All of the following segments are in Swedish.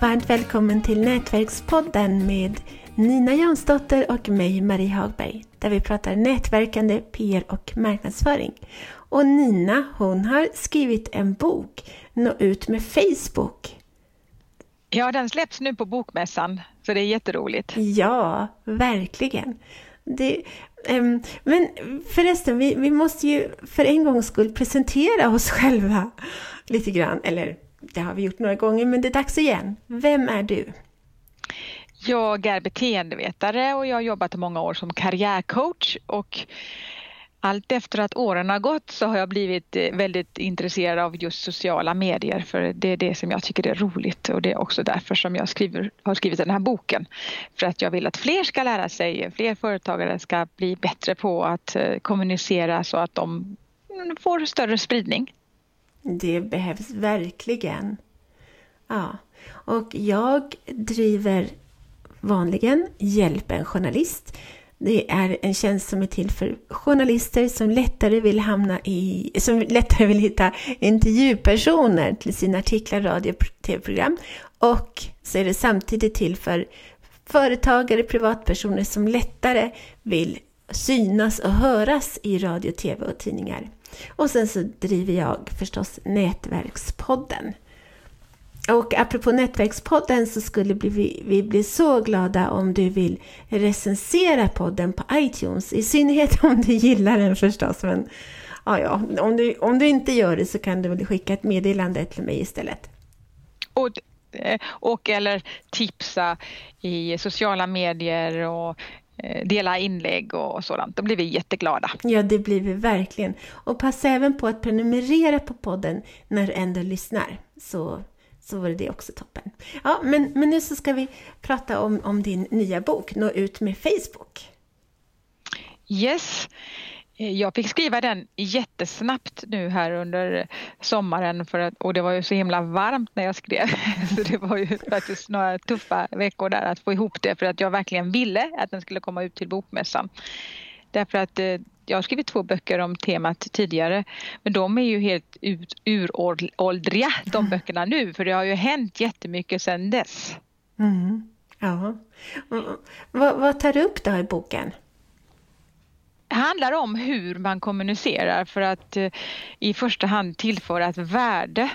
Varmt välkommen till Nätverkspodden med Nina Jansdotter och mig Marie Hagberg där vi pratar nätverkande, PR och marknadsföring. Och Nina hon har skrivit en bok, Nå ut med Facebook. Ja, den släpps nu på Bokmässan så det är jätteroligt. Ja, verkligen. Det, um, men förresten, vi, vi måste ju för en gångs skull presentera oss själva lite grann. Eller det har vi gjort några gånger, men det är dags igen. Vem är du? Jag är beteendevetare och jag har jobbat i många år som karriärcoach och allt efter att åren har gått så har jag blivit eh, väldigt intresserad av just sociala medier för det är det som jag tycker är roligt och det är också därför som jag skriver, har skrivit den här boken. För att jag vill att fler ska lära sig, fler företagare ska bli bättre på att eh, kommunicera så att de får större spridning. Det behövs verkligen. Ja, och jag driver vanligen Hjälp en journalist. Det är en tjänst som är till för journalister som lättare vill hamna i, som lättare vill hitta intervjupersoner till sina artiklar, radio och tv-program. Och så är det samtidigt till för företagare, privatpersoner som lättare vill synas och höras i radio, tv och tidningar. Och sen så driver jag förstås Nätverkspodden. Och apropå Nätverkspodden så skulle vi, vi bli så glada om du vill recensera podden på iTunes. I synnerhet om du gillar den förstås. Men ja, ja, om, du, om du inte gör det så kan du väl skicka ett meddelande till mig istället. Och, eh, och eller tipsa i sociala medier och dela inlägg och sådant. Då blir vi jätteglada. Ja, det blir vi verkligen. Och passa även på att prenumerera på podden när du ändå lyssnar. Så, så vore det också toppen. Ja, men, men nu så ska vi prata om, om din nya bok, Nå ut med Facebook. Yes. Eh, jag fick skriva den jättesnabbt nu här under sommaren för att, och det var ju så himla varmt när jag skrev. Så det var ju faktiskt några tuffa veckor där att få ihop det för att jag verkligen ville att den skulle komma ut till bokmässan. Därför att eh, jag har skrivit två böcker om temat tidigare men de är ju helt ut, uråldriga de mm. böckerna nu för det har ju hänt jättemycket sedan dess. Mm. Ja. Vad, vad tar du upp då i boken? Handlar om hur man kommunicerar för att eh, i första hand tillföra ett värde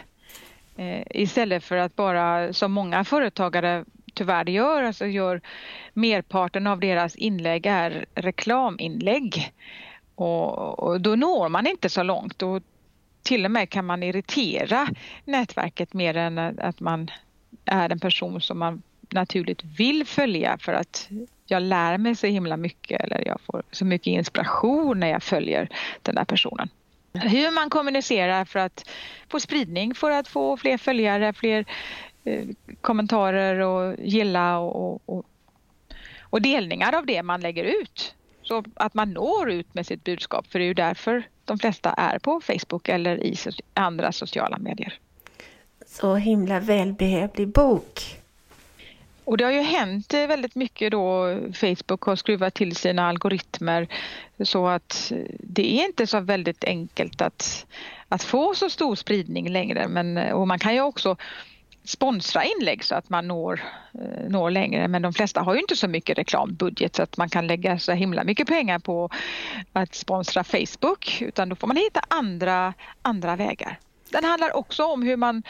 eh, istället för att bara som många företagare tyvärr gör, alltså gör merparten av deras inlägg är reklaminlägg. Och, och då når man inte så långt och till och med kan man irritera nätverket mer än att man är en person som man naturligt vill följa för att jag lär mig så himla mycket eller jag får så mycket inspiration när jag följer den där personen. Hur man kommunicerar för att få spridning, för att få fler följare, fler eh, kommentarer och gilla och, och, och delningar av det man lägger ut. Så att man når ut med sitt budskap, för det är ju därför de flesta är på Facebook eller i andra sociala medier. Så himla välbehövlig bok. Och det har ju hänt eh, väldigt mycket då. Facebook har skruvat till sina algoritmer så att det är inte så väldigt enkelt att, att få så stor spridning längre. Men eh, och man kan ju också sponsra inlägg så att man når, eh, når längre. Men de flesta har ju inte så mycket reklambudget så att man kan lägga så himla mycket pengar på att sponsra Facebook. Utan då får man hitta andra, andra vägar. Den handlar också om hur man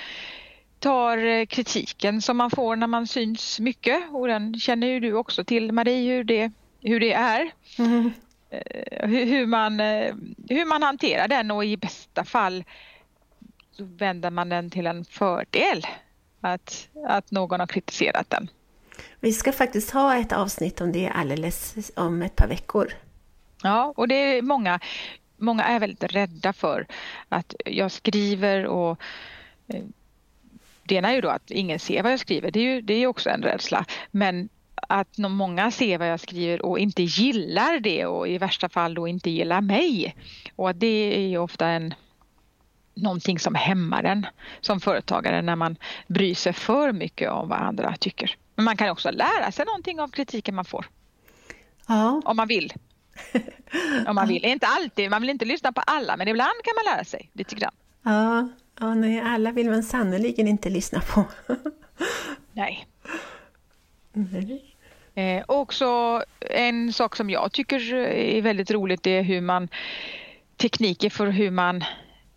tar eh, kritiken som man får när man syns mycket och den känner ju du också till Marie hur det, hur det är. Mm. Hur, hur, man, eh, hur man hanterar den och i bästa fall så vänder man den till en fördel att, att någon har kritiserat den. Vi ska faktiskt ha ett avsnitt om det alldeles om ett par veckor. Ja, och det är många, många är väldigt rädda för att jag skriver och det ena är ju då att ingen ser vad jag skriver, det är ju det är också en rädsla. Men att många ser vad jag skriver och inte gillar det och i värsta fall då inte gillar mig. Och det är ju ofta en någonting som hämmar en som företagare när man bryr sig för mycket om vad andra tycker. Men man kan också lära sig någonting av kritiken man får. Ja. Om man vill. om man vill. Inte alltid, man vill inte lyssna på alla men ibland kan man lära sig lite grann. Ja, Ja, nej, alla vill man sannoliken inte lyssna på. Nej. Mm. Eh, också en sak som jag tycker är väldigt roligt är hur man tekniker för hur man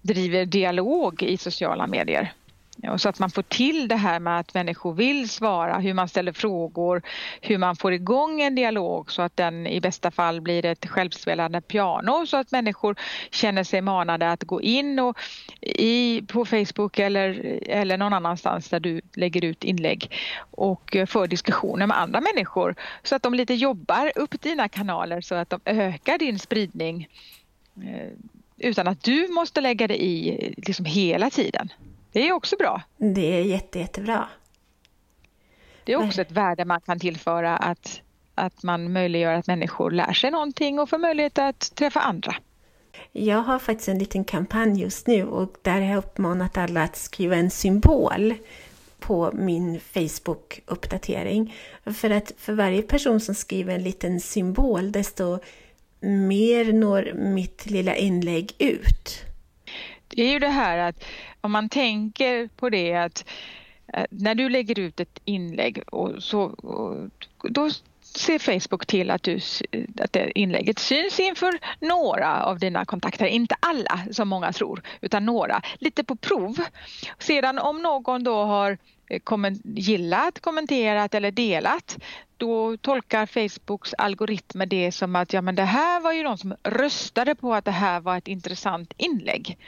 driver dialog i sociala medier. Och så att man får till det här med att människor vill svara, hur man ställer frågor, hur man får igång en dialog så att den i bästa fall blir ett självspelande piano så att människor känner sig manade att gå in och i, på Facebook eller, eller någon annanstans där du lägger ut inlägg och för diskussioner med andra människor så att de lite jobbar upp dina kanaler så att de ökar din spridning eh, utan att du måste lägga dig i liksom hela tiden. Det är också bra. Det är jätte, jättebra. Det är också ett värde man kan tillföra att, att man möjliggör att människor lär sig någonting och får möjlighet att träffa andra. Jag har faktiskt en liten kampanj just nu och där har jag uppmanat alla att skriva en symbol på min Facebook-uppdatering. För att för varje person som skriver en liten symbol desto mer når mitt lilla inlägg ut. Det är ju det här att om man tänker på det att eh, när du lägger ut ett inlägg och så, och då ser Facebook till att, du, att det inlägget syns inför några av dina kontakter. Inte alla som många tror, utan några. Lite på prov. Sedan om någon då har eh, komment, gillat, kommenterat eller delat då tolkar Facebooks algoritmer det som att ja, men det här var ju de som röstade på att det här var ett intressant inlägg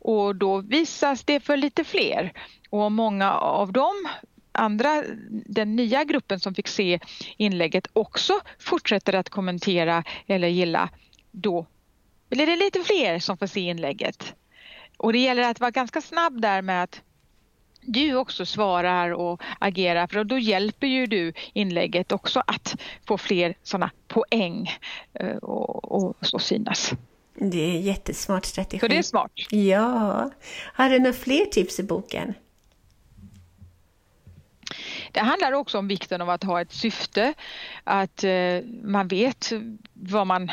och då visas det för lite fler och många av dem andra, den nya gruppen som fick se inlägget också fortsätter att kommentera eller gilla, då blir det lite fler som får se inlägget. Och det gäller att vara ganska snabb där med att du också svarar och agerar för då hjälper ju du inlägget också att få fler sådana poäng eh, och, och, och synas. Det är en jättesmart strategi. Så det är smart. Ja. Har du några fler tips i boken? Det handlar också om vikten av att ha ett syfte, att eh, man vet vad man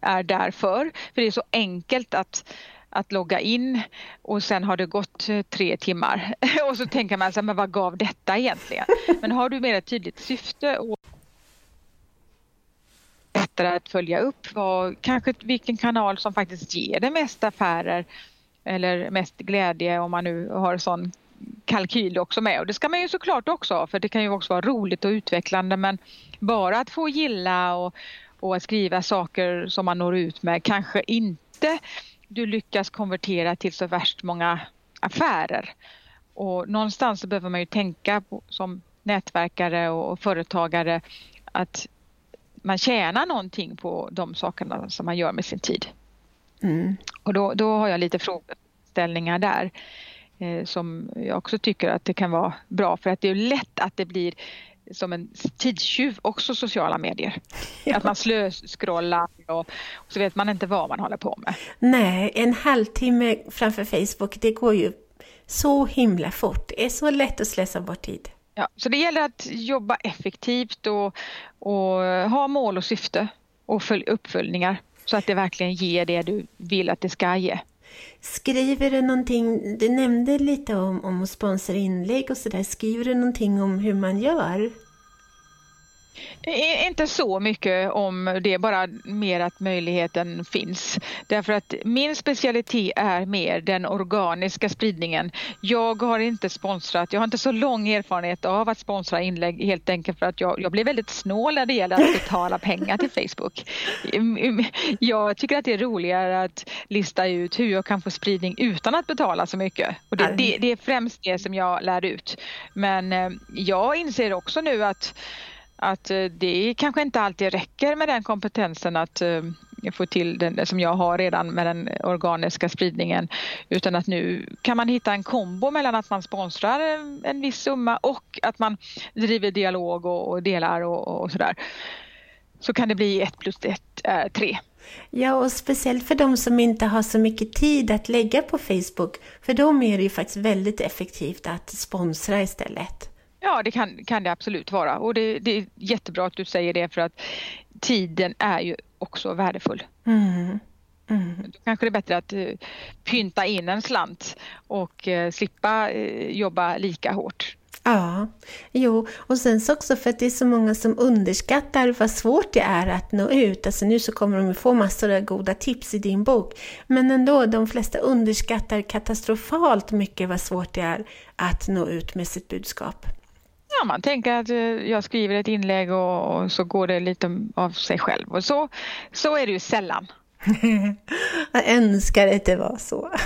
är där för. För det är så enkelt att, att logga in och sen har det gått eh, tre timmar och så tänker man så men vad gav detta egentligen? Men har du mer ett tydligt syfte och lättare att följa upp vad, kanske vilken kanal som faktiskt ger det mest affärer eller mest glädje om man nu har sån kalkyl också med. Och det ska man ju såklart också ha för det kan ju också vara roligt och utvecklande men bara att få gilla och, och att skriva saker som man når ut med kanske inte du lyckas konvertera till så värst många affärer. Och någonstans så behöver man ju tänka på, som nätverkare och företagare att man tjänar någonting på de sakerna som man gör med sin tid. Mm. Och då, då har jag lite frågeställningar där eh, som jag också tycker att det kan vara bra för att det är lätt att det blir som en tidstjuv också sociala medier. Ja. Att man slöscrollar och, och så vet man inte vad man håller på med. Nej, en halvtimme framför Facebook det går ju så himla fort. Det är så lätt att slösa bort tid. Ja, så det gäller att jobba effektivt och, och ha mål och syfte och följ, uppföljningar så att det verkligen ger det du vill att det ska ge. Skriver du någonting, du nämnde lite om, om att sponsra inlägg och sådär, skriver du någonting om hur man gör? Inte så mycket om det, bara mer att möjligheten finns. Därför att min specialitet är mer den organiska spridningen. Jag har inte sponsrat, jag har inte så lång erfarenhet av att sponsra inlägg helt enkelt för att jag, jag blir väldigt snål när det gäller att betala pengar till Facebook. Jag tycker att det är roligare att lista ut hur jag kan få spridning utan att betala så mycket. Och det, det, det är främst det som jag lär ut. Men eh, jag inser också nu att att eh, det kanske inte alltid räcker med den kompetensen att eh, få till den som jag har redan med den organiska spridningen utan att nu kan man hitta en kombo mellan att man sponsrar en viss summa och att man driver dialog och, delar och, och sådär. Så kan det bli ett plus ett är tre. Ja, och speciellt för de som inte har så mycket tid att lägga på Facebook. För dem är det ju faktiskt väldigt effektivt att sponsra istället. Ja, det kan, kan det absolut vara och det, det, är jättebra att du säger det för att tiden är ju också värdefull. Mm. Mm. Då kanske det är bättre att uh, pynta in en slant och uh, slippa uh, jobba lika hårt. Ja, jo, och sen så också för att det är så många som underskattar vad svårt det är att nå ut. Alltså nu så kommer de få massor av goda tips i din bok, men ändå, de flesta underskattar katastrofalt mycket vad svårt det är att nå ut med sitt budskap. Ja, man tänker att eh, jag skriver ett inlägg och, och så går det lite av sig själv och så, så är det ju sällan. jag önskar att det var så.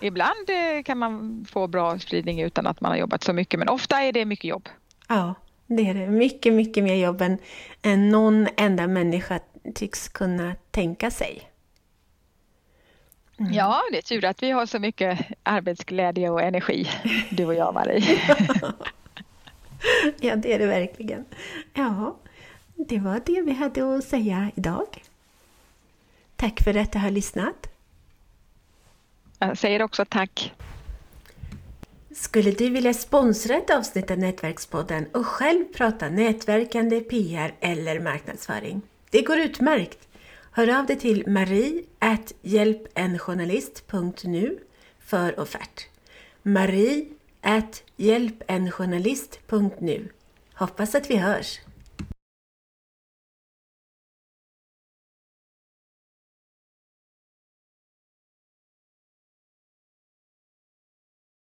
Ibland eh, kan man få bra spridning utan att man har jobbat så mycket, men ofta är det mycket jobb. Ja, det är det. Mycket, mycket mer jobb än, än någon enda människa tycks kunna tänka sig. Mm. Ja, det är tur att vi har så mycket arbetsglädje och energi, du och jag Marie. ja, det är det verkligen. Ja, det var det vi hade att säga idag. Tack för att du har lyssnat. Jag säger också tack. Skulle du vilja sponsra ett avsnitt av Nätverkspodden och själv prata nätverkande, PR eller marknadsföring? Det går utmärkt! Hör av dig till marie hjälpenjournalist.nu för offert. Marie hjälpenjournalist.nu Hoppas att vi hörs!